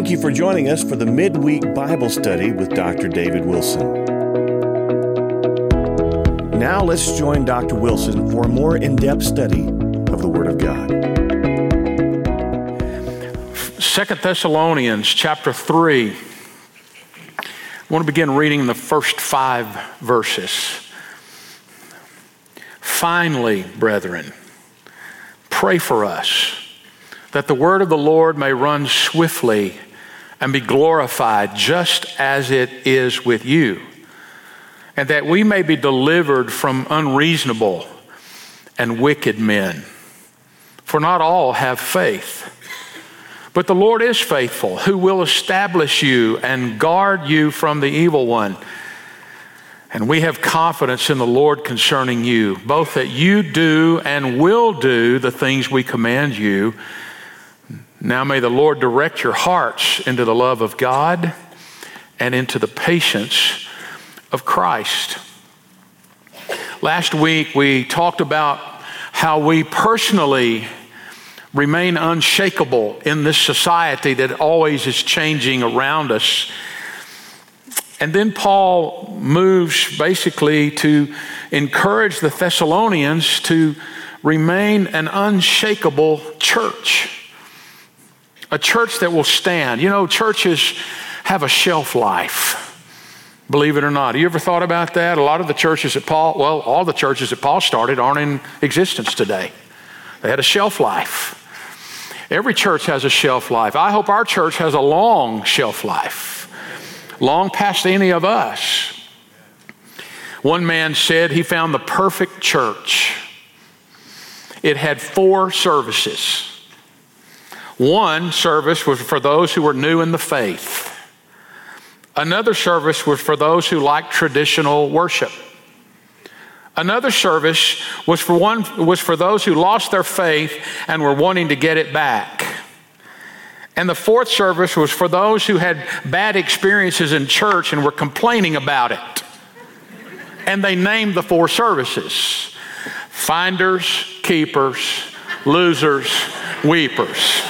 Thank you for joining us for the midweek Bible study with Dr. David Wilson. Now let's join Dr. Wilson for a more in depth study of the Word of God. Second Thessalonians chapter 3. I want to begin reading the first five verses. Finally, brethren, pray for us that the word of the Lord may run swiftly and be glorified just as it is with you, and that we may be delivered from unreasonable and wicked men. For not all have faith. But the Lord is faithful, who will establish you and guard you from the evil one. And we have confidence in the Lord concerning you, both that you do and will do the things we command you. Now may the Lord direct your hearts into the love of God and into the patience of Christ. Last week we talked about how we personally remain unshakable in this society that always is changing around us. And then Paul moves basically to encourage the Thessalonians to remain an unshakable church, a church that will stand. You know, churches have a shelf life. Believe it or not. Have you ever thought about that? A lot of the churches that Paul, well, all the churches that Paul started aren't in existence today. They had a shelf life. Every church has a shelf life. I hope our church has a long shelf life long past any of us. One man said he found the perfect church. It had four services. One service was for those who were new in the faith. Another service was for those who liked traditional worship. Another service was for one was for those who lost their faith and were wanting to get it back. And the fourth service was for those who had bad experiences in church and were complaining about it. And they named the four services finders, keepers, losers, weepers.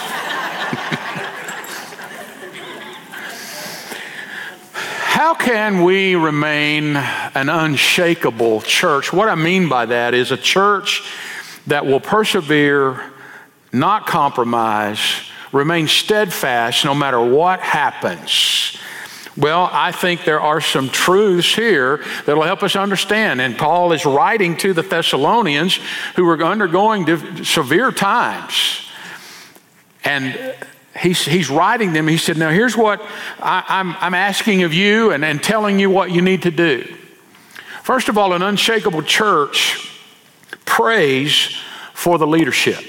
How can we remain an unshakable church? What I mean by that is a church that will persevere, not compromise, remain steadfast no matter what happens. Well, I think there are some truths here that will help us understand. And Paul is writing to the Thessalonians who were undergoing severe times. And he's, he's writing them. He said, Now, here's what I, am I'm, I'm asking of you and, and telling you what you need to do. First of all, an unshakable church prays for the leadership.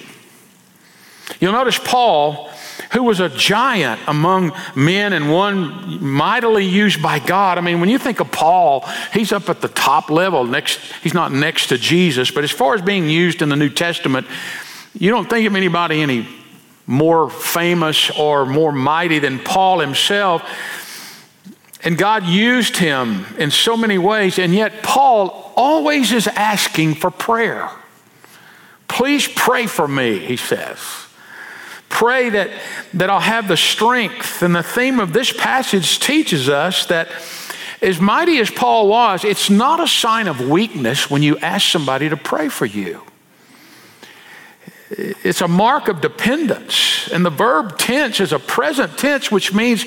You'll notice Paul who was a giant among men and one mightily used by God. I mean, when you think of Paul, he's up at the top level. Next, he's not next to Jesus, but as far as being used in the New Testament, you don't think of anybody any more famous or more mighty than Paul himself. And God used him in so many ways, and yet Paul always is asking for prayer. Please pray for me, he says. Pray that, that I'll have the strength. And the theme of this passage teaches us that as mighty as Paul was, it's not a sign of weakness when you ask somebody to pray for you. It's a mark of dependence. And the verb tense is a present tense, which means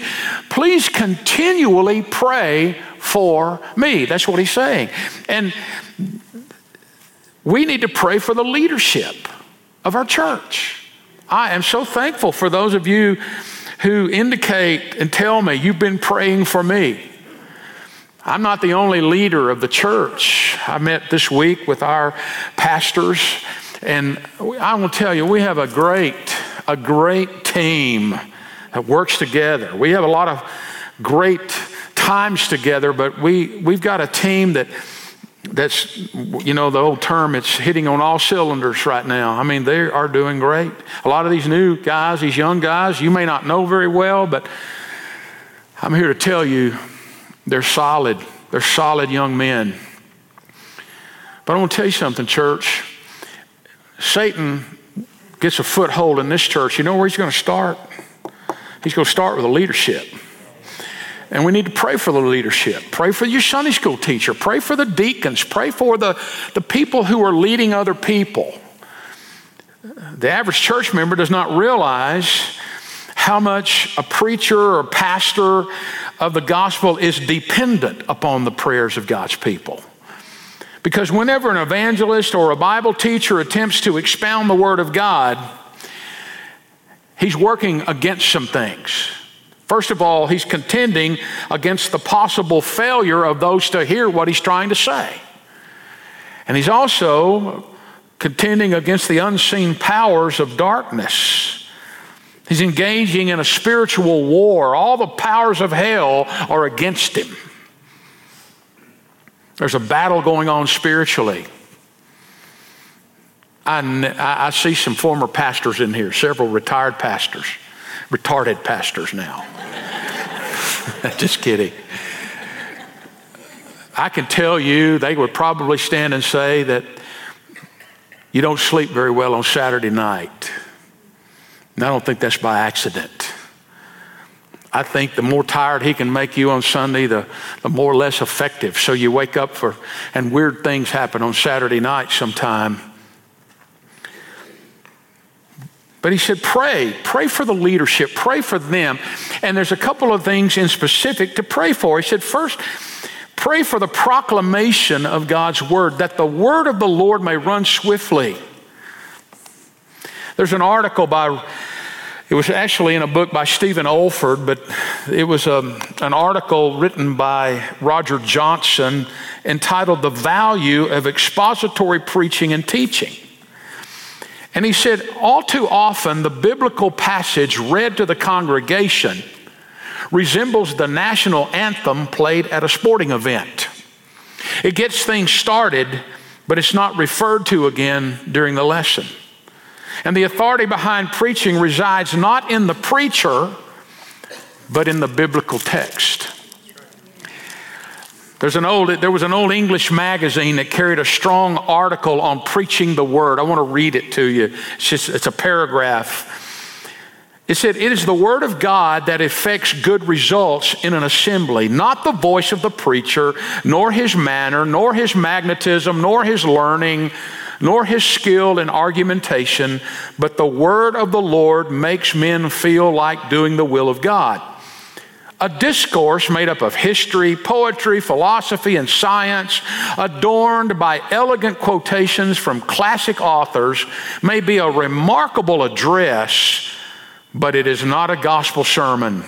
please continually pray for me. That's what he's saying. And we need to pray for the leadership of our church. I am so thankful for those of you who indicate and tell me you've been praying for me. I'm not the only leader of the church. I met this week with our pastors, and I will tell you, we have a great, a great team that works together. We have a lot of great times together, but we, we've got a team that that's, you know, the old term, it's hitting on all cylinders right now. I mean, they are doing great. A lot of these new guys, these young guys, you may not know very well, but I'm here to tell you they're solid. They're solid young men. But I want to tell you something, church. Satan gets a foothold in this church. You know where he's going to start? He's going to start with the leadership. And we need to pray for the leadership. Pray for your Sunday school teacher. Pray for the deacons. Pray for the, the people who are leading other people. The average church member does not realize how much a preacher or pastor of the gospel is dependent upon the prayers of God's people. Because whenever an evangelist or a Bible teacher attempts to expound the Word of God, he's working against some things. First of all, he's contending against the possible failure of those to hear what he's trying to say. And he's also contending against the unseen powers of darkness. He's engaging in a spiritual war. All the powers of hell are against him. There's a battle going on spiritually. I, I see some former pastors in here, several retired pastors, retarded pastors now. Just kidding. I can tell you, they would probably stand and say that you don't sleep very well on Saturday night. And I don't think that's by accident. I think the more tired he can make you on Sunday, the, the more less effective. So you wake up for, and weird things happen on Saturday night sometime. But he said, pray, pray for the leadership, pray for them. And there's a couple of things in specific to pray for. He said, first, pray for the proclamation of God's word, that the word of the Lord may run swiftly. There's an article by it was actually in a book by Stephen Olford, but it was a, um, an article written by Roger Johnson entitled The Value of Expository Preaching and Teaching. And he said, all too often, the biblical passage read to the congregation resembles the national anthem played at a sporting event. It gets things started, but it's not referred to again during the lesson. And the authority behind preaching resides not in the preacher, but in the biblical text. There's an old, there was an old English magazine that carried a strong article on preaching the word. I want to read it to you. It's just it's a paragraph. It said, It is the word of God that effects good results in an assembly, not the voice of the preacher, nor his manner, nor his magnetism, nor his learning, nor his skill in argumentation, but the word of the Lord makes men feel like doing the will of God. A discourse made up of history, poetry, philosophy, and science, adorned by elegant quotations from classic authors, may be a remarkable address, but it is not a gospel sermon.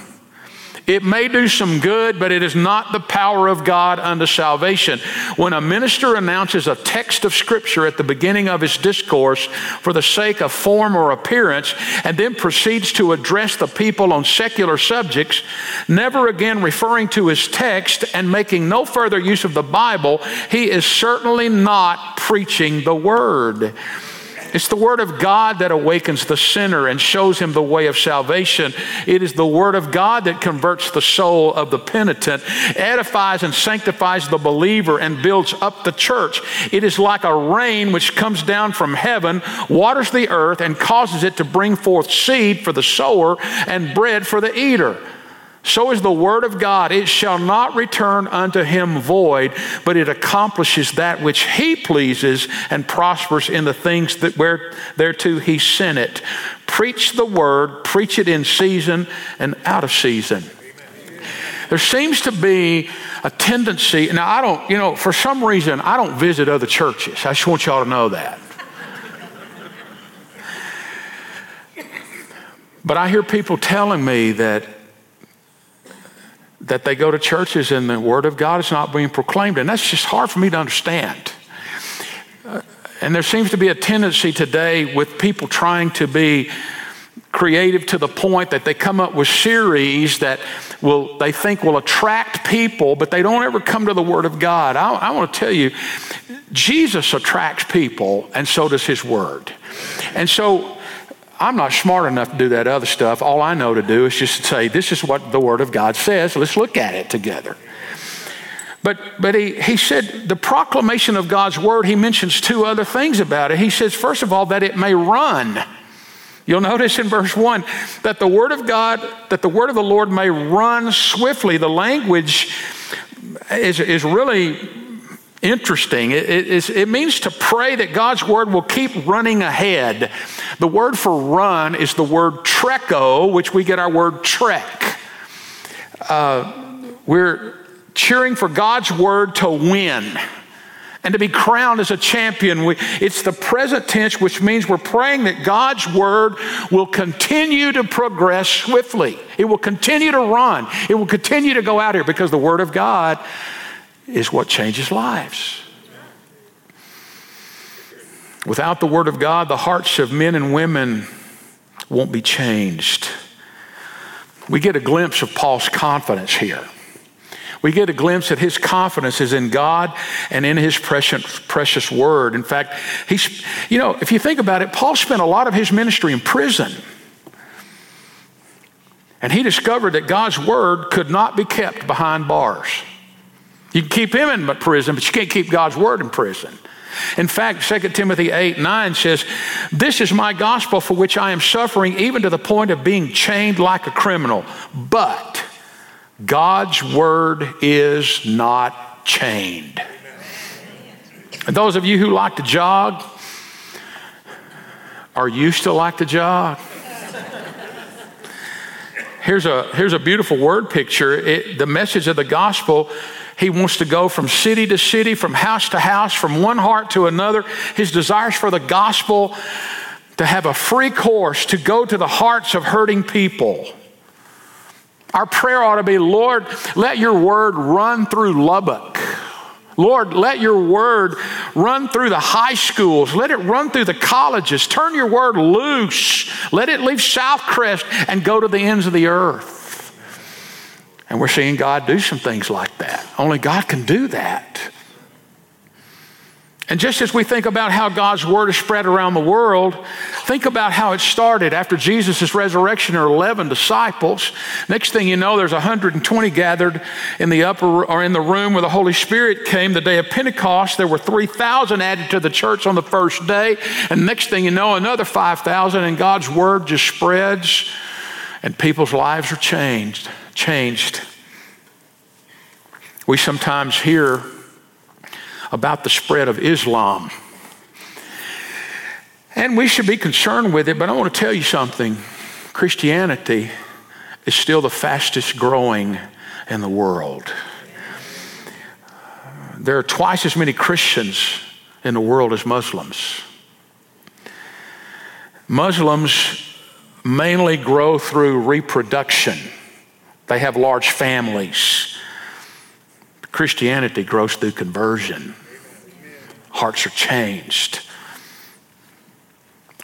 It may do some good, but it is not the power of God unto salvation. When a minister announces a text of Scripture at the beginning of his discourse for the sake of form or appearance, and then proceeds to address the people on secular subjects, never again referring to his text and making no further use of the Bible, he is certainly not preaching the Word. It's the Word of God that awakens the sinner and shows him the way of salvation. It is the Word of God that converts the soul of the penitent, edifies and sanctifies the believer, and builds up the church. It is like a rain which comes down from heaven, waters the earth, and causes it to bring forth seed for the sower and bread for the eater. So is the word of God. It shall not return unto him void, but it accomplishes that which he pleases and prospers in the things that where thereto he sent it. Preach the word, preach it in season and out of season. There seems to be a tendency, now I don't, you know, for some reason, I don't visit other churches. I just want y'all to know that. But I hear people telling me that that they go to churches and the Word of God is not being proclaimed. And that's just hard for me to understand. Uh, and there seems to be a tendency today with people trying to be creative to the point that they come up with series that will they think will attract people, but they don't ever come to the Word of God. I, I want to tell you, Jesus attracts people, and so does His Word. And so I'm not smart enough to do that other stuff. All I know to do is just to say, this is what the Word of God says. Let's look at it together. But, but he, he said the proclamation of God's Word, he mentions two other things about it. He says, first of all, that it may run. You'll notice in verse 1 that the word of God, that the word of the Lord may run swiftly. The language is, is really interesting. It, it, it, means to pray that God's word will keep running ahead. The word for run is the word treko, which we get our word trek. Uh, we're cheering for God's word to win and to be crowned as a champion. We, it's the present tense, which means we're praying that God's word will continue to progress swiftly. It will continue to run. It will continue to go out here because the word of God is what changes lives. Without the word of God, the hearts of men and women won't be changed. We get a glimpse of Paul's confidence here. We get a glimpse that his confidence is in God and in his precious, precious word. In fact, he's, you know, if you think about it, Paul spent a lot of his ministry in prison. And he discovered that God's word could not be kept behind bars. You can keep him in prison, but you can't keep God's word in prison. In fact, 2 Timothy 8 9 says, This is my gospel for which I am suffering, even to the point of being chained like a criminal. But God's word is not chained. And those of you who like to jog, are you still like to jog? Here's a, here's a beautiful word picture. It, the message of the gospel he wants to go from city to city, from house to house, from one heart to another. His desires for the gospel to have a free course to go to the hearts of hurting people. Our prayer ought to be Lord, let your word run through Lubbock. Lord, let your word run through the high schools. Let it run through the colleges. Turn your word loose. Let it leave Southcrest and go to the ends of the earth. And we're seeing God do some things like that. Only God can do that. And just as we think about how God's word is spread around the world, think about how it started after Jesus' resurrection. Were 11 disciples. Next thing you know, there's 120 gathered in the upper or in the room where the Holy Spirit came the day of Pentecost. There were 3,000 added to the church on the first day. And next thing you know, another 5,000, and God's word just spreads, and people's lives are changed. Changed. We sometimes hear about the spread of Islam. And we should be concerned with it, but I want to tell you something. Christianity is still the fastest growing in the world. There are twice as many Christians in the world as Muslims. Muslims mainly grow through reproduction, they have large families. Christianity grows through conversion. Hearts are changed.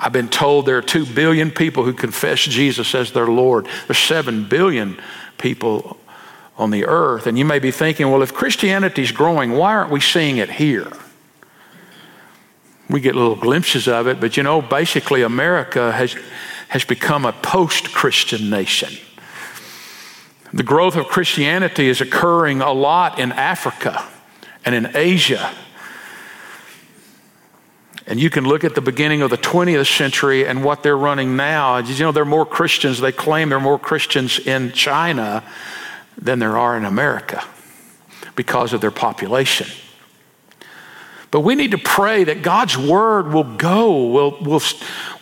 I've been told there are 2 billion people who confess Jesus as their Lord. There's 7 billion people on the earth. And you may be thinking, well, if Christianity is growing, why aren't we seeing it here? We get little glimpses of it, but you know, basically, America has, has become a post Christian nation. The growth of Christianity is occurring a lot in Africa and in Asia. And you can look at the beginning of the 20th century and what they're running now. You know, there are more Christians, they claim there are more Christians in China than there are in America because of their population. But we need to pray that God's word will go, will, will,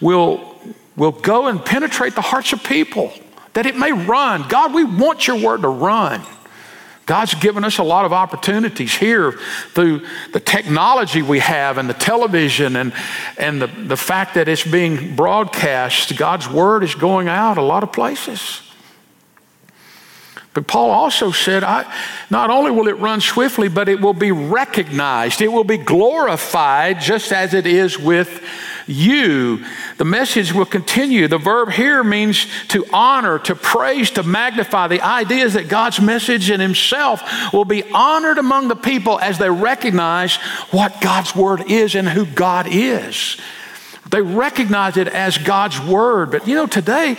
will, will go and penetrate the hearts of people that it may run. God, we want your word to run. God's given us a lot of opportunities here through the technology we have and the television and, and the, the fact that it's being broadcast. God's word is going out a lot of places. But Paul also said, I, not only will it run swiftly, but it will be recognized. It will be glorified just as it is with you. The message will continue. The verb here means to honor, to praise, to magnify. The idea is that God's message in Himself will be honored among the people as they recognize what God's Word is and who God is. They recognize it as God's Word. But you know, today,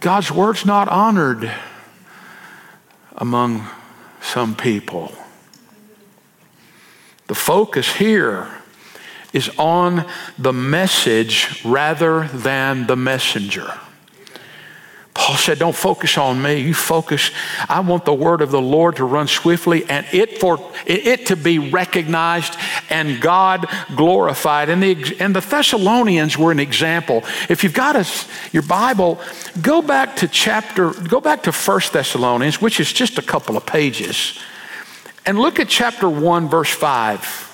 God's word's not honored among some people. The focus here is on the message rather than the messenger. Paul said, Don't focus on me. You focus. I want the word of the Lord to run swiftly and it for it to be recognized and God glorified. And the, and the Thessalonians were an example. If you've got a, your Bible, go back to chapter, go back to First Thessalonians, which is just a couple of pages, and look at chapter 1, verse 5.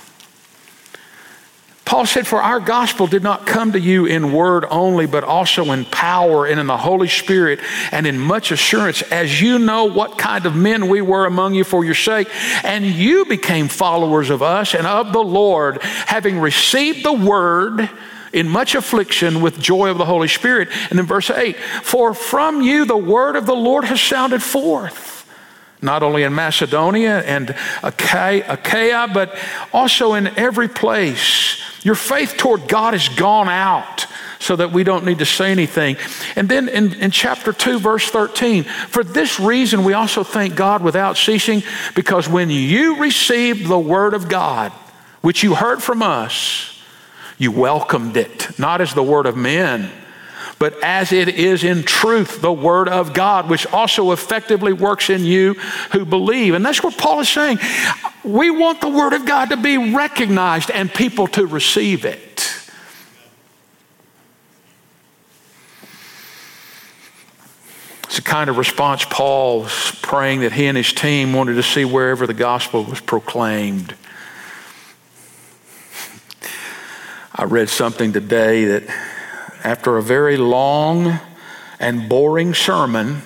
Paul said, For our gospel did not come to you in word only, but also in power and in the Holy Spirit and in much assurance, as you know what kind of men we were among you for your sake. And you became followers of us and of the Lord, having received the word in much affliction with joy of the Holy Spirit. And then verse 8, For from you the word of the Lord has sounded forth not only in Macedonia and Achaia, but also in every place. Your faith toward God has gone out so that we don't need to say anything. And then in, in chapter 2, verse 13, for this reason we also thank God without ceasing, because when you received the word of God, which you heard from us, you welcomed it, not as the word of men but as it is in truth, the Word of God, which also effectively works in you who believe. And that's what Paul is saying. We want the Word of God to be recognized and people to receive it. It's the kind of response Paul was praying that he and his team wanted to see wherever the gospel was proclaimed. I read something today that after a very long and boring sermon,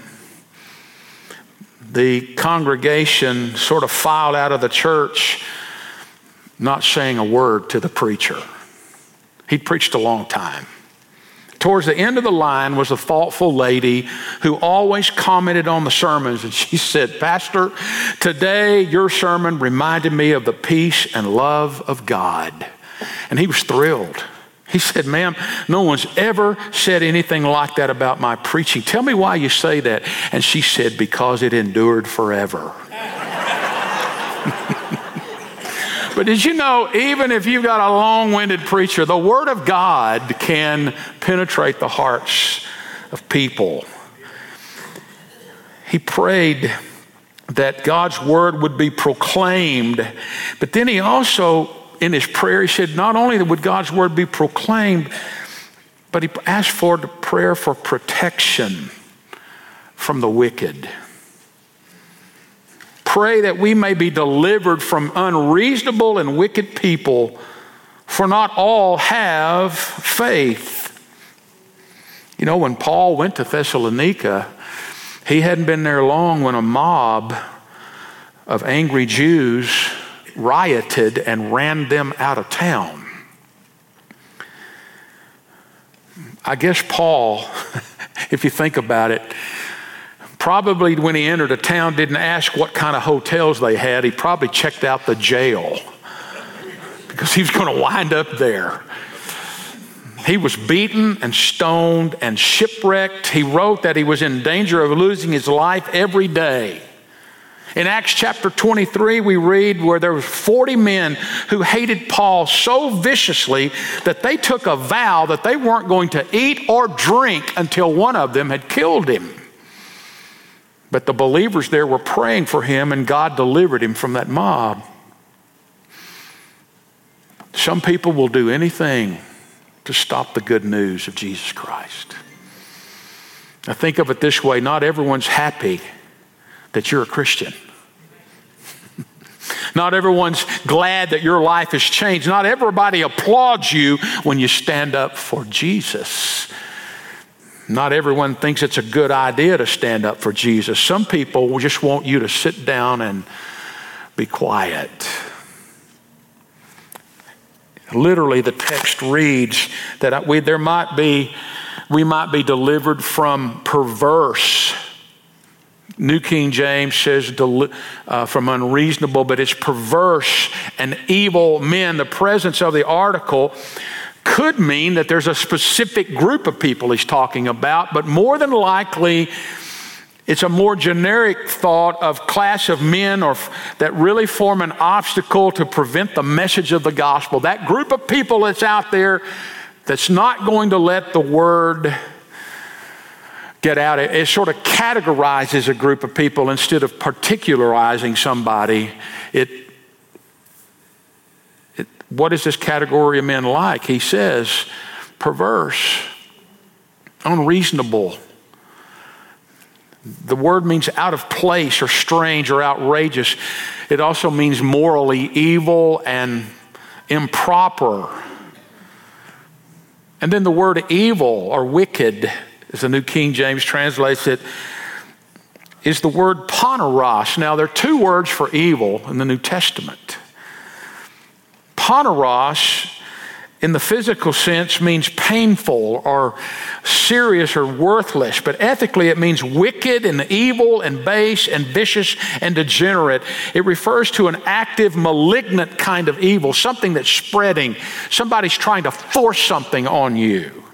the congregation sort of filed out of the church, not saying a word to the preacher. He preached a long time. Towards the end of the line was a thoughtful lady who always commented on the sermons, and she said, Pastor, today your sermon reminded me of the peace and love of God. And he was thrilled. He said, Ma'am, no one's ever said anything like that about my preaching. Tell me why you say that. And she said, Because it endured forever. but did you know, even if you've got a long winded preacher, the Word of God can penetrate the hearts of people. He prayed that God's Word would be proclaimed, but then he also in his prayer, he said, not only would God's word be proclaimed, but he asked for the prayer for protection from the wicked. Pray that we may be delivered from unreasonable and wicked people, for not all have faith. You know, when Paul went to Thessalonica, he hadn't been there long when a mob of angry Jews rioted and ran them out of town. I guess Paul, if you think about it, probably when he entered a town didn't ask what kind of hotels they had. He probably checked out the jail because he was going to wind up there. He was beaten and stoned and shipwrecked. He wrote that he was in danger of losing his life every day. In Acts chapter 23, we read where there were 40 men who hated Paul so viciously that they took a vow that they weren't going to eat or drink until one of them had killed him. But the believers there were praying for him, and God delivered him from that mob. Some people will do anything to stop the good news of Jesus Christ. Now, think of it this way not everyone's happy that you're a Christian. Not everyone's glad that your life has changed. Not everybody applauds you when you stand up for Jesus. Not everyone thinks it's a good idea to stand up for Jesus. Some people just want you to sit down and be quiet. Literally, the text reads that we, there might be, we might be delivered from perverse New King James says uh, from unreasonable, but it's perverse and evil men. The presence of the article could mean that there's a specific group of people he's talking about, but more than likely, It's a more generic thought of class of men or that really form an obstacle to prevent the message of the gospel. That group of people that's out there that's not going to let the word get out. It, it sort of categorizes a group of people instead of particularizing somebody. It, it, what is this category of men like? He says perverse, unreasonable the word means out of place or strange or outrageous. It also means morally evil and improper. And then the word evil or wicked, as the New King James translates it, is the word poneros. Now, there are two words for evil in the New Testament. Poneros in the physical sense means painful or serious or worthless, but ethically it means wicked and evil and base and vicious and degenerate. It refers to an active, malignant kind of evil, something that's spreading. Somebody's trying to force something on you.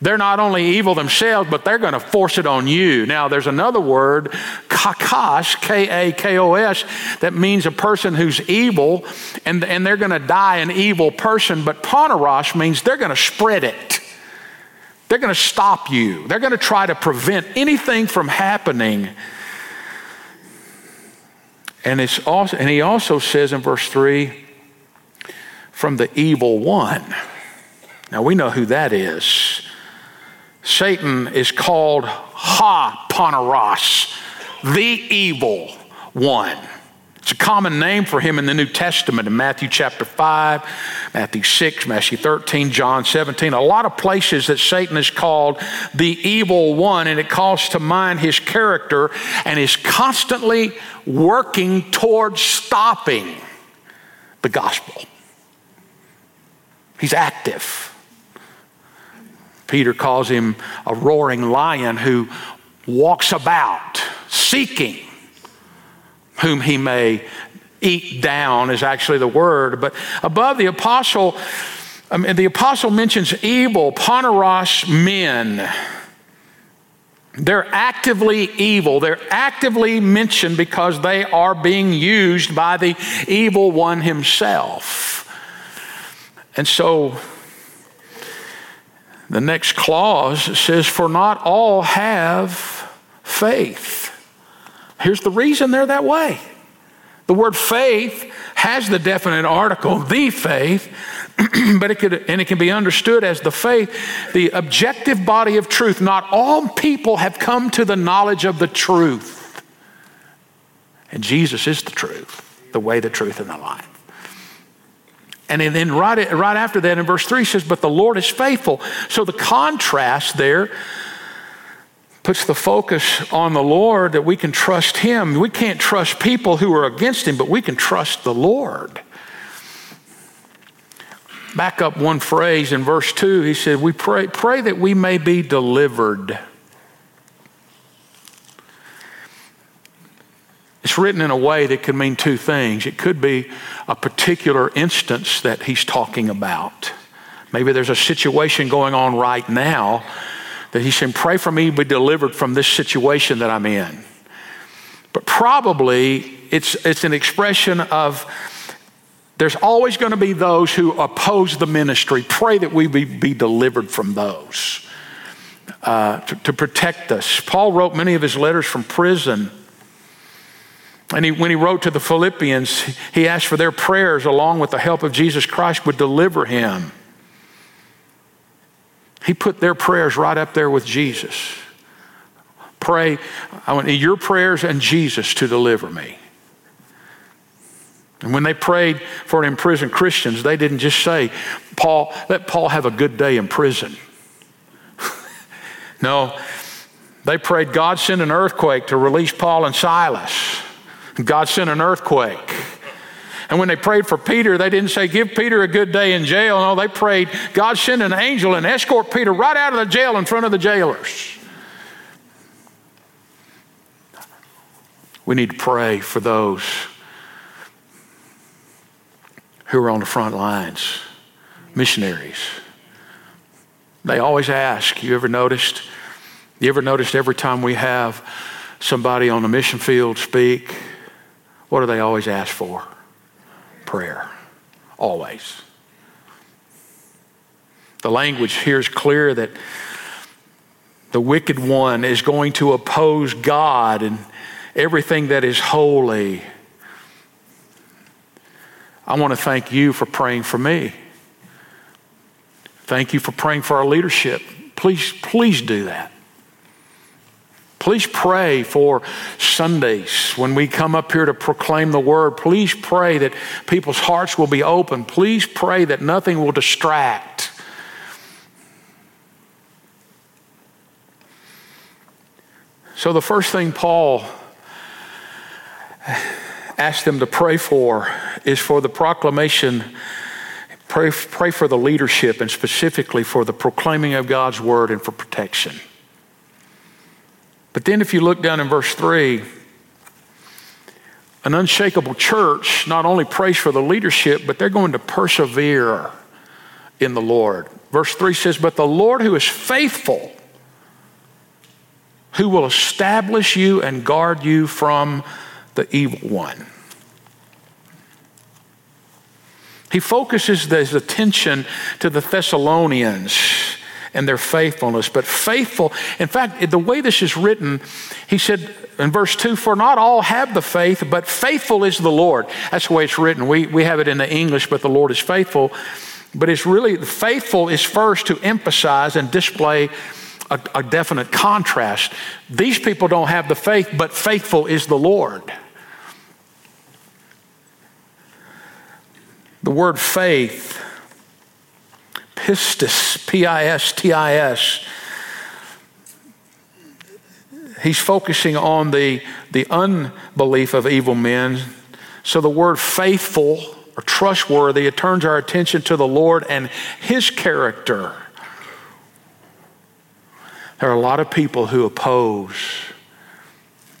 They're not only evil themselves, but they're going to force it on you. Now, there's another word, kakos, K A K O S, that means a person who's evil, and, and they're going to die an evil person. But poneros means they're going to spread it. They're going to stop you. They're going to try to prevent anything from happening. And, it's also, and he also says in verse 3 from the evil one. Now we know who that is. Satan is called Ha Poneros, the evil one. It's a common name for him in the New Testament in Matthew chapter 5, Matthew 6, Matthew 13, John 17. A lot of places that Satan is called the evil one, and it calls to mind his character and is constantly working towards stopping the gospel. He's active. Peter calls him a roaring lion who walks about seeking whom he may eat down, is actually the word. But above the apostle, I mean, the apostle mentions evil, poneros men. They're actively evil. They're actively mentioned because they are being used by the evil one himself. And so the next clause says, For not all have faith. Here's the reason they're that way. The word faith has the definite article, the faith, but it could, and it can be understood as the faith, the objective body of truth. Not all people have come to the knowledge of the truth. And Jesus is the truth, the way, the truth, and the life. And then right, right after that in verse 3 says, But the Lord is faithful. So the contrast there puts the focus on the Lord that we can trust Him. We can't trust people who are against Him, but we can trust the Lord. Back up one phrase in verse 2, he said, We pray, pray that we may be delivered. It's written in a way that could mean two things. It could be a particular instance that he's talking about. Maybe there's a situation going on right now that he's saying, Pray for me to be delivered from this situation that I'm in. But probably it's, it's an expression of there's always going to be those who oppose the ministry. Pray that we be, be delivered from those uh, to, to protect us. Paul wrote many of his letters from prison. And he, when he wrote to the Philippians, he asked for their prayers, along with the help of Jesus Christ, would deliver him. He put their prayers right up there with Jesus. Pray, I want your prayers and Jesus to deliver me. And when they prayed for imprisoned Christians, they didn't just say, Paul, let Paul have a good day in prison. no, they prayed, God send an earthquake to release Paul and Silas. God sent an earthquake. And when they prayed for Peter, they didn't say, Give Peter a good day in jail. No, they prayed, God send an angel and escort Peter right out of the jail in front of the jailers. We need to pray for those who are on the front lines, missionaries. They always ask, you ever noticed? You ever noticed every time we have somebody on the mission field speak, what do they always ask for? Prayer. Always. The language here is clear that the wicked one is going to oppose God and everything that is holy. I want to thank you for praying for me. Thank you for praying for our leadership. Please, please do that. Please pray for Sundays when we come up here to proclaim the word. Please pray that people's hearts will be open. Please pray that nothing will distract. So, the first thing Paul asked them to pray for is for the proclamation, pray, pray for the leadership, and specifically for the proclaiming of God's word and for protection. But then, if you look down in verse 3, an unshakable church not only prays for the leadership, but they're going to persevere in the Lord. Verse 3 says, But the Lord who is faithful, who will establish you and guard you from the evil one. He focuses his attention to the Thessalonians and their faithfulness. But faithful, in fact, the way this is written, he said in verse 2 For not all have the faith, but faithful is the Lord. That's the way it's written. We, we have it in the English, but the Lord is faithful. But it's really, faithful is first to emphasize and display a, a definite contrast. These people don't have the faith, but faithful is the Lord. The word faith, pistis, P I S T I S, he's focusing on the, the unbelief of evil men. So the word faithful or trustworthy, it turns our attention to the Lord and his character. There are a lot of people who oppose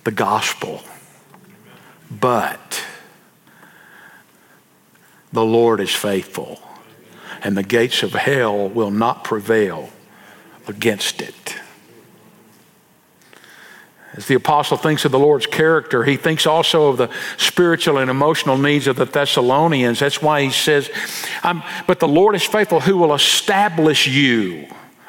the gospel, but the Lord is faithful, and the gates of hell will not prevail against it. As the apostle thinks of the Lord's character, he thinks also of the spiritual and emotional needs of the Thessalonians. That's why he says, But the Lord is faithful who will establish you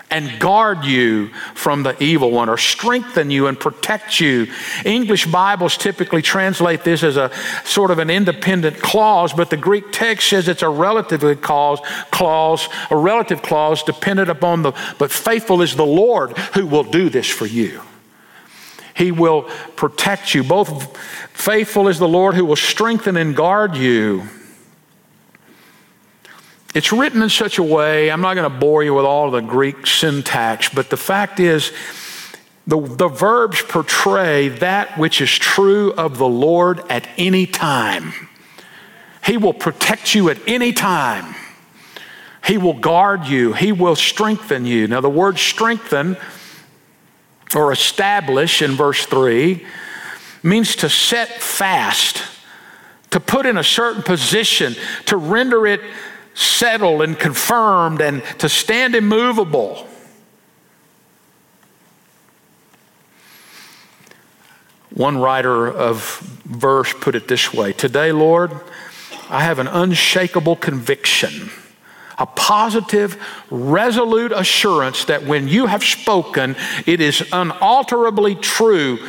and guard you from the evil one or strengthen you and protect you. English Bibles typically translate this as a sort of an independent clause, but the Greek text says it's a relatively clause, clause, a relative clause dependent upon the, but faithful is the Lord who will do this for you. He will protect you. Both faithful is the Lord who will strengthen and guard you. It's written in such a way, I'm not going to bore you with all the Greek syntax, but the fact is, the, the verbs portray that which is true of the Lord at any time. He will protect you at any time. He will guard you. He will strengthen you. Now, the word strengthen or establish in verse 3 means to set fast, to put in a certain position, to render it settled and confirmed and to stand immovable. One writer of verse put it this way Today, Lord, I have an unshakable conviction, a positive, resolute assurance that when you have spoken, it is unalterably true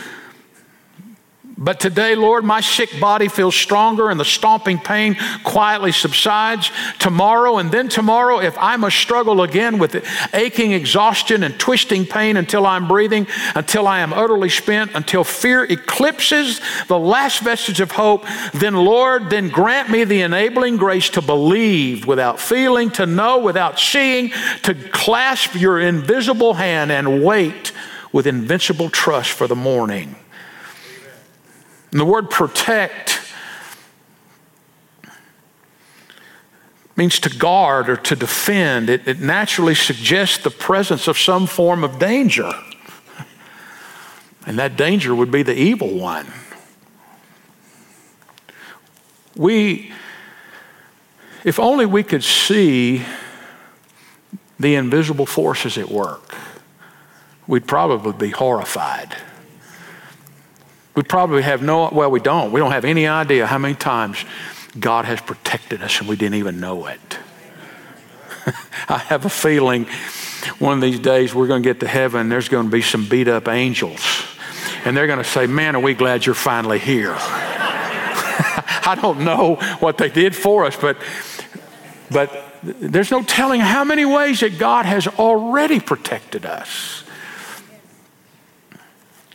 but today, Lord, my sick body feels stronger and the stomping pain quietly subsides. Tomorrow and then tomorrow, if I must struggle again with aching exhaustion and twisting pain until I'm breathing, until I am utterly spent, until fear eclipses the last vestige of hope, then, Lord, then grant me the enabling grace to believe without feeling, to know without seeing, to clasp your invisible hand and wait with invincible trust for the morning. And the word protect means to guard or to defend. It, it, naturally suggests the presence of some form of danger. And that danger would be the evil one. We, if only we could see the invisible forces at work, we'd probably be horrified. We probably have no, well, we don't. We don't have any idea how many times God has protected us and we didn't even know it. I have a feeling one of these days we're going to get to heaven, there's going to be some beat up angels. And they're going to say, Man, are we glad you're finally here? I don't know what they did for us, but, but there's no telling how many ways that God has already protected us.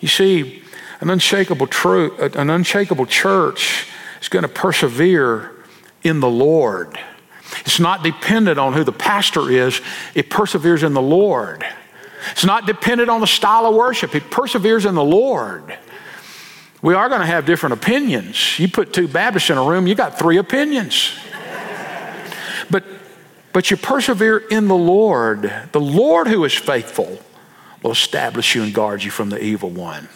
You see, an unshakable truth, an unshakable church is going to persevere in the Lord. It's not dependent on who the pastor is, it perseveres in the Lord. It's not dependent on the style of worship, it perseveres in the Lord. We are going to have different opinions. You put two Baptists in a room, you got three opinions. but, but you persevere in the Lord. The Lord who is faithful will establish you and guard you from the evil one.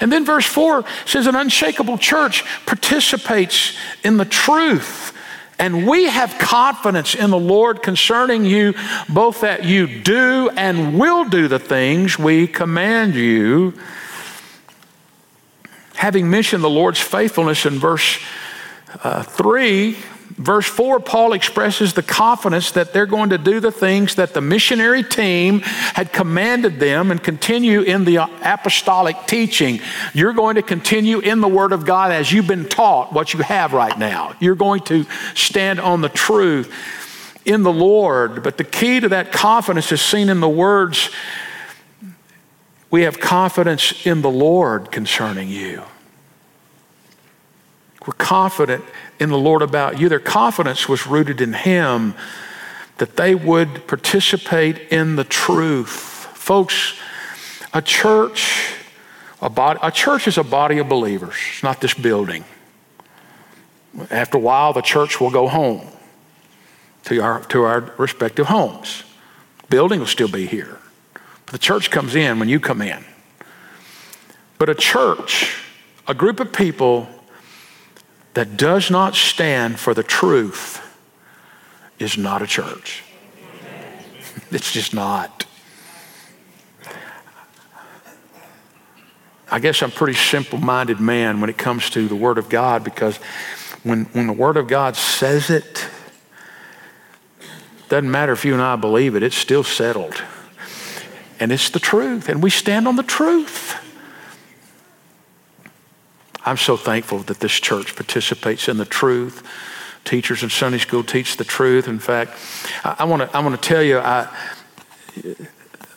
And then verse 4 says, An unshakable church participates in the truth. And we have confidence in the Lord concerning you, both that you do and will do the things we command you having mentioned the Lord's faithfulness in verse uh, 3, verse 4, Paul expresses the confidence that they're going to do the things that the missionary team had commanded them and continue in the apostolic teaching. You're going to continue in the Word of God as you've been taught what you have right now. You're going to stand on the truth in the Lord. But the key to that confidence is seen in the words we have confidence in the Lord concerning you. We're confident in the Lord about you. Their confidence was rooted in Him, that they would participate in the truth. Folks, a church, a, body, a church is a body of believers. It's not this building. After a while, the church will go home to our, to our respective homes. Building will still be here. But the church comes in when you come in. But a church, a group of people that does not stand for the truth is not a church. It's just not. I guess I'm a pretty simple minded man when it comes to the Word of God because when, when the Word of God says it, doesn't matter if you and I believe it, it's still settled. And it's the truth, and we stand on the truth. I'm so thankful that this church participates in the truth. Teachers in Sunday school teach the truth. In fact, I, want to I want to tell you, I,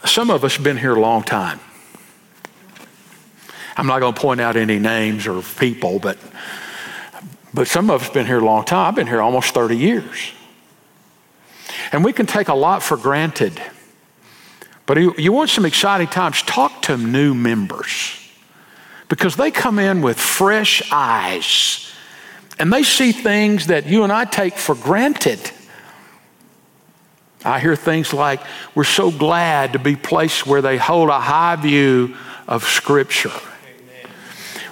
some of us have been here a long time. I'm not going to point out any names or people, but but some of us have been here a long time. I've been here almost 30 years. And we can take a lot for granted. But you, you want some exciting times, talk to new members because they come in with fresh eyes and they see things that you and I take for granted. I hear things like, we're so glad to be placed where they hold a high view of Scripture, Amen.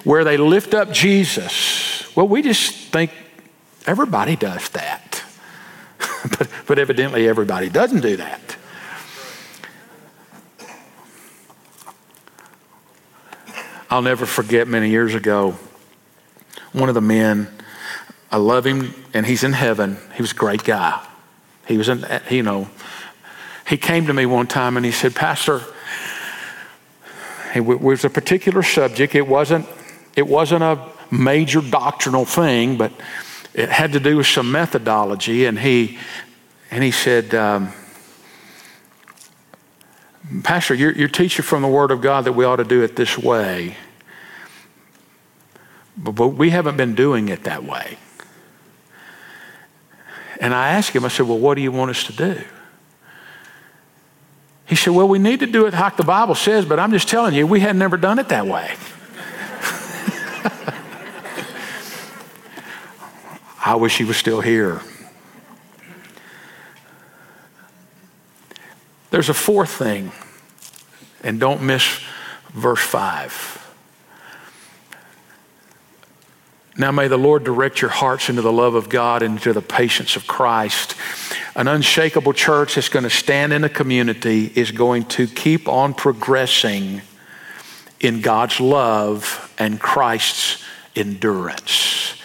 where they lift up Jesus. Well, we just think everybody does that. but, but evidently, everybody doesn't do that. I'll never forget many years ago, one of the men, I love him and he's in heaven. He was a great guy. He was in, you know, he came to me one time and he said, Pastor, it was a particular subject. It wasn't, it wasn't a major doctrinal thing, but it had to do with some methodology. And he, and he said, um, Pastor, you're, you're teaching from the Word of God that we ought to do it this way. But, but we haven't been doing it that way. And I asked him, I said, Well, what do you want us to do? He said, Well, we need to do it like the Bible says, but I'm just telling you, we had never done it that way. I wish he was still here. There's a fourth thing, and don't miss verse 5. Now may the Lord direct your hearts into the love of God and into the patience of Christ. An unshakable church that's going to stand in a community is going to keep on progressing in God's love and Christ's endurance.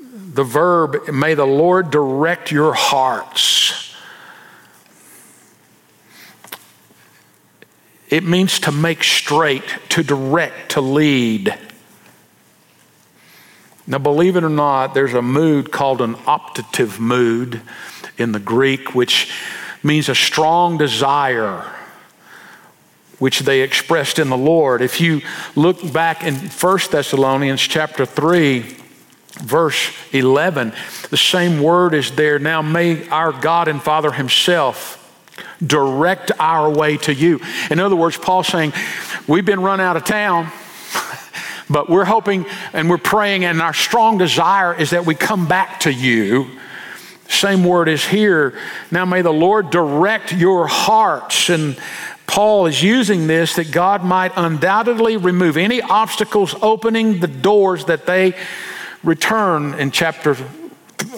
The verb, may the Lord direct your hearts. It means to make straight, to direct, to lead. Now, believe it or not, there's a mood called an optative mood in the Greek, which means a strong desire, which they expressed in the Lord. If you look back in 1 Thessalonians chapter 3, verse 11, the same word is there. Now may our God and Father Himself direct our way to you. In other words, Paul's saying, We've been run out of town. But we're hoping and we're praying, and our strong desire is that we come back to you. Same word is here. Now may the Lord direct your hearts. And Paul is using this that God might undoubtedly remove any obstacles opening the doors that they return in chapter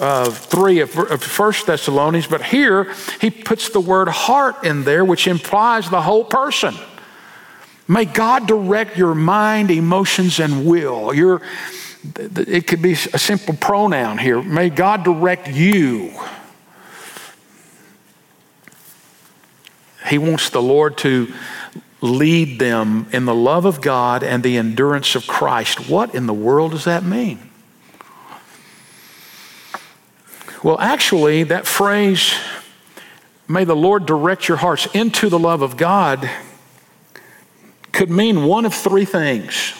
uh, 3 of, of 1 Thessalonians. But here he puts the word heart in there, which implies the whole person. May God direct your mind, emotions, and will. Your, it could be a simple pronoun here. May God direct you. He wants the Lord to lead them in the love of God and the endurance of Christ. What in the world does that mean? Well, actually, that phrase, may the Lord direct your hearts into the love of God could mean one of three things.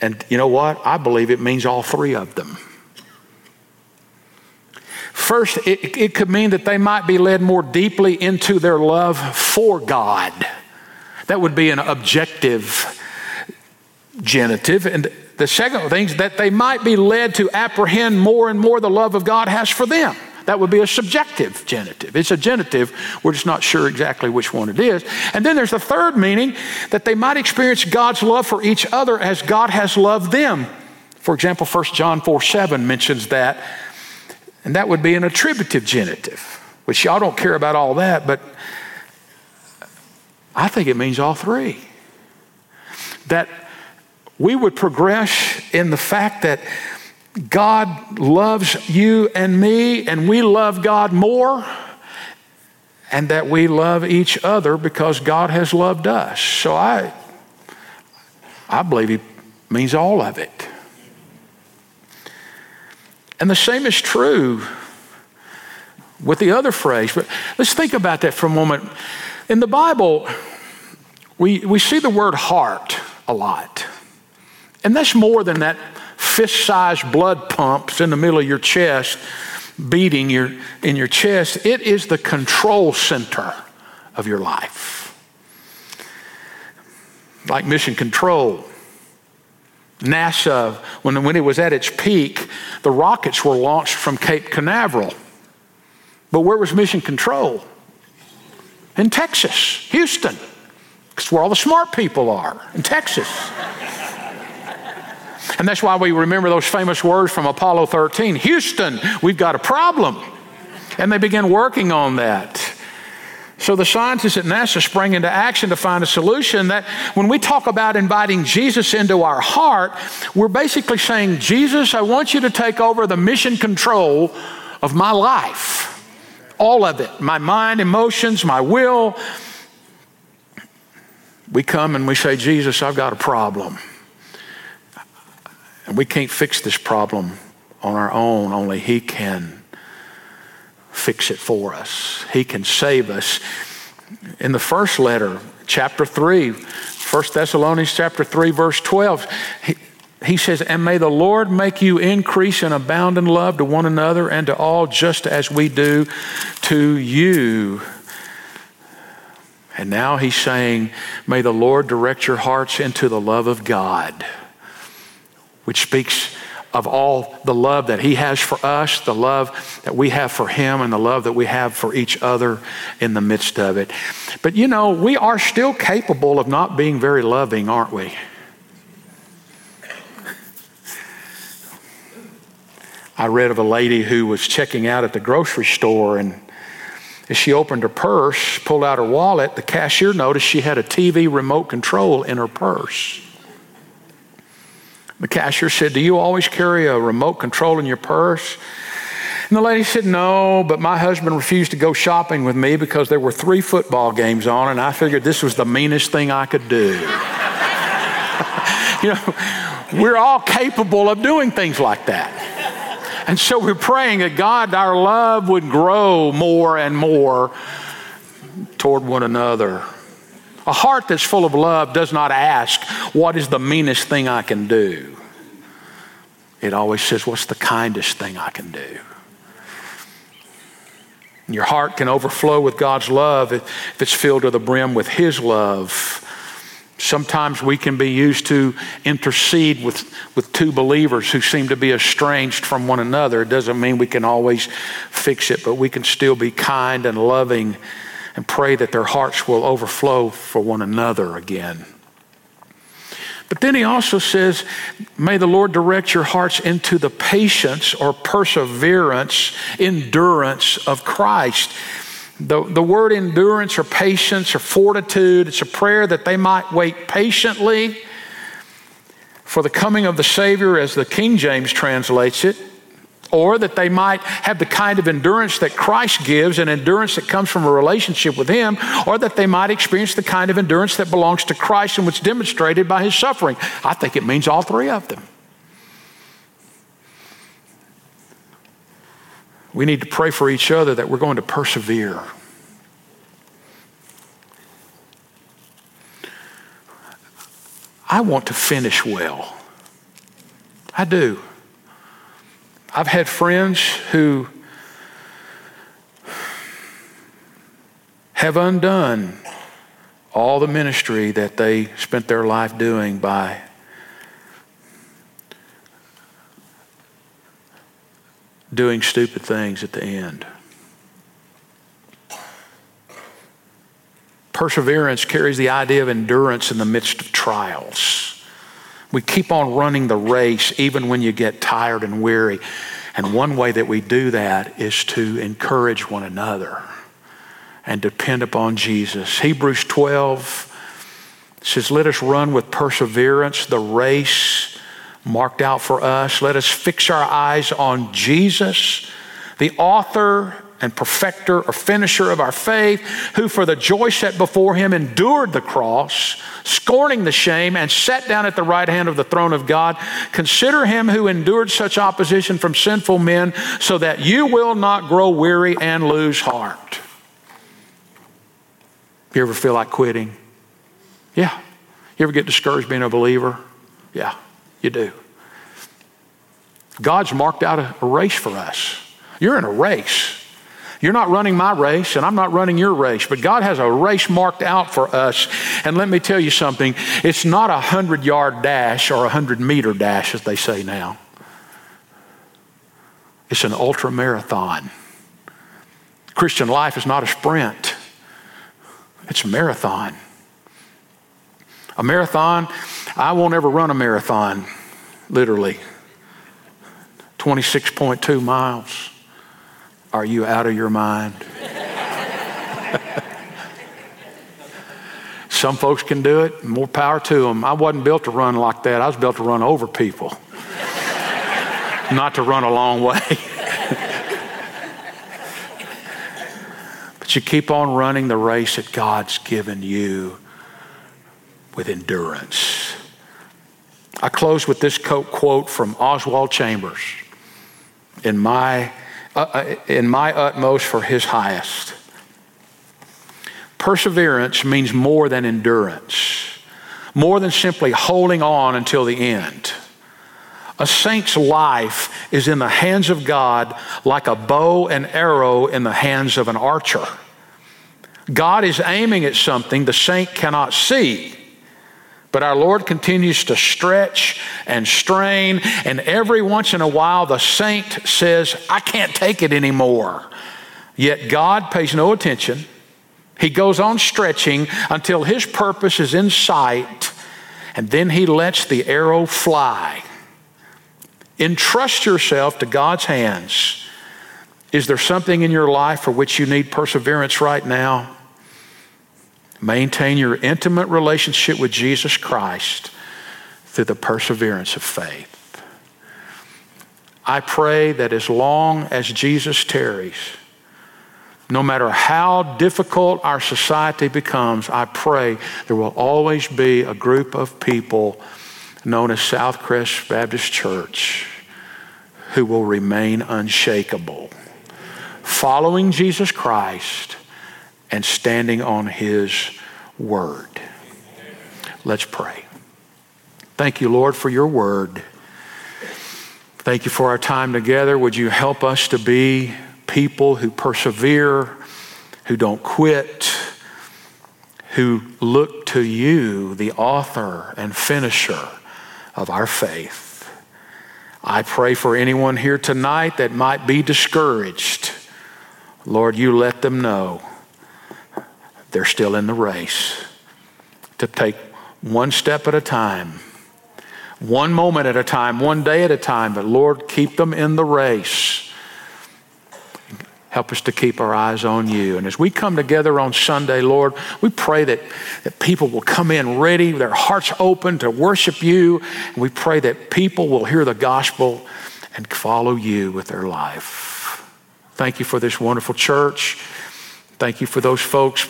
And you know what? I believe it means all three of them. First, it, it, could mean that they might be led more deeply into their love for God. That would be an objective genitive. And the second thing is that they might be led to apprehend more and more the love of God has for them. That would be a subjective genitive. It's a genitive, we're just not sure exactly which one it is. And then there's a third meaning that they might experience God's love for each other as God has loved them. For example, 1 John 4 7 mentions that, and that would be an attributive genitive, which y'all don't care about all that, but I think it means all three. That we would progress in the fact that God loves you and me, and we love God more, and that we love each other because God has loved us. So I, I believe He means all of it. And the same is true with the other phrase. But let's think about that for a moment. In the Bible, we, we see the word heart a lot. And that's more than that fist sized blood pumps in the middle of your chest beating your, in your chest. It is the control center of your life. Like mission control. NASA, when, when it was at its peak, the rockets were launched from Cape Canaveral. But where was mission control? In Texas, Houston. It's where all the smart people are, in Texas. And that's why we remember those famous words from Apollo 13 Houston, we've got a problem. And they began working on that. So the scientists at NASA sprang into action to find a solution that when we talk about inviting Jesus into our heart, we're basically saying, Jesus, I want you to take over the mission control of my life. All of it my mind, emotions, my will. We come and we say, Jesus, I've got a problem. And we can't fix this problem on our own, only He can fix it for us. He can save us. In the first letter, chapter 3, 1 Thessalonians chapter 3, verse 12, he, he says, And may the Lord make you increase and abound in love to one another and to all, just as we do to you. And now he's saying, May the Lord direct your hearts into the love of God which speaks of all the love that He has for us, the love that we have for Him, and the love that we have for each other in the midst of it. But you know, we are still capable of not being very loving, aren't we? I read of a lady who was checking out at the grocery store and As she opened her purse, pulled out her wallet, the cashier noticed she had a TV remote control in her purse. The cashier said, Do you always carry a remote control in your purse? And the lady said, No, but my husband refused to go shopping with me because there were three football games on, and I figured this was the meanest thing I could do. you know, we're all capable of doing things like that. And so we're praying that God, our love would grow more and more toward one another. A heart that's full of love does not ask, What is the meanest thing I can do? It always says, What's the kindest thing I can do? Your heart can overflow with God's love if it's filled to the brim with His love. Sometimes we can be used to intercede with, with two believers who seem to be estranged from one another. It doesn't mean we can always fix it, but we can still be kind and loving and pray that their hearts will overflow for one another again. But then he also says, May the Lord direct your hearts into the patience or perseverance, endurance of Christ. The, the word endurance or patience or fortitude, it's a prayer that they might wait patiently for the coming of the Savior, as the King James translates it or that they might have the kind of endurance that Christ gives, an endurance that comes from a relationship with Him, or that they might experience the kind of endurance that belongs to Christ and what's demonstrated by His suffering. I think it means all three of them. We need to pray for each other that we're going to persevere. I want to finish well. I do. I've had friends who have undone all the ministry that they spent their life doing by doing stupid things at the end. Perseverance carries the idea of endurance in the midst of trials. We keep on running the race even when you get tired and weary. And one way that we do that is to encourage one another and depend upon Jesus. Hebrews 12 says, Let us run with perseverance the race marked out for us. Let us fix our eyes on Jesus, the author and perfecter or finisher of our faith, who for the joy set before him endured the cross, scorning the shame, and sat down at the right hand of the throne of God. Consider him who endured such opposition from sinful men, so that you will not grow weary and lose heart. You ever feel like quitting? Yeah. You ever get discouraged being a believer? Yeah, you do. God's marked out a, race for us. You're in a race. You're not running my race, and I'm not running your race, but God has a race marked out for us. And let me tell you something it's not a 100 yard dash or a 100 meter dash, as they say now. It's an ultra marathon. Christian life is not a sprint, it's a marathon. A marathon, I won't ever run a marathon, literally. 26.2 miles. Are you out of your mind? Some folks can do it, more power to them. I wasn't built to run like that. I was built to run over people, not to run a long way. but you keep on running the race that God's given you with endurance. I close with this quote from Oswald Chambers in my Uh, uh, in my utmost for his highest. Perseverance means more than endurance, more than simply holding on until the end. A saint's life is in the hands of God like a bow and arrow in the hands of an archer. God is aiming at something the saint cannot see. But our Lord continues to stretch and strain, and every once in a while the saint says, I can't take it anymore. Yet God pays no attention. He goes on stretching until his purpose is in sight, and then he lets the arrow fly. Entrust yourself to God's hands Is there something in your life for which you need perseverance right now? Maintain your intimate relationship with Jesus Christ through the perseverance of faith. I pray that as long as Jesus tarries, no matter how difficult our society becomes, I pray there will always be a group of people known as Southcrest Baptist Church who will remain unshakable, following Jesus Christ and standing on His word. Let's pray. Thank you, Lord, for your word. Thank you for our time together. Would you help us to be people who persevere, who don't quit, who look to you, the author and finisher of our faith. I pray for anyone here tonight that might be discouraged. Lord, you let them know they're still in the race. To take one step at a time, one moment at a time, one day at a time, but Lord, keep them in the race. Help us to keep our eyes on you. And as we come together on Sunday, Lord, we pray that, that people will come in ready, their hearts open to worship you. And we pray that people will hear the gospel and follow you with their life. Thank you for this wonderful church. Thank you for those folks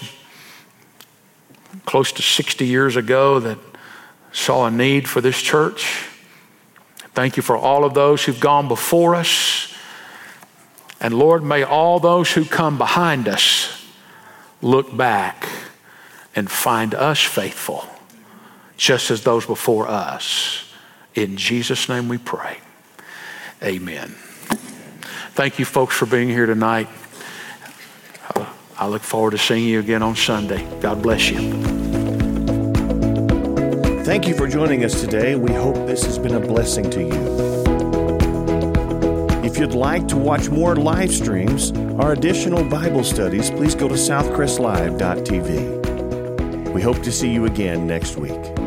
close to 60 years ago that saw a need for this church. Thank you for all of those who've gone before us. And Lord, may all those who come behind us look back and find us faithful, just as those before us. In Jesus' name we pray. Amen. Thank you, folks, for being here tonight. I look forward to seeing you again on Sunday. God bless you. Thank you for joining us today. We hope this has been a blessing to you. If you'd like to watch more live streams or additional Bible studies, please go to southcrestlive.tv. We hope to see you again next week.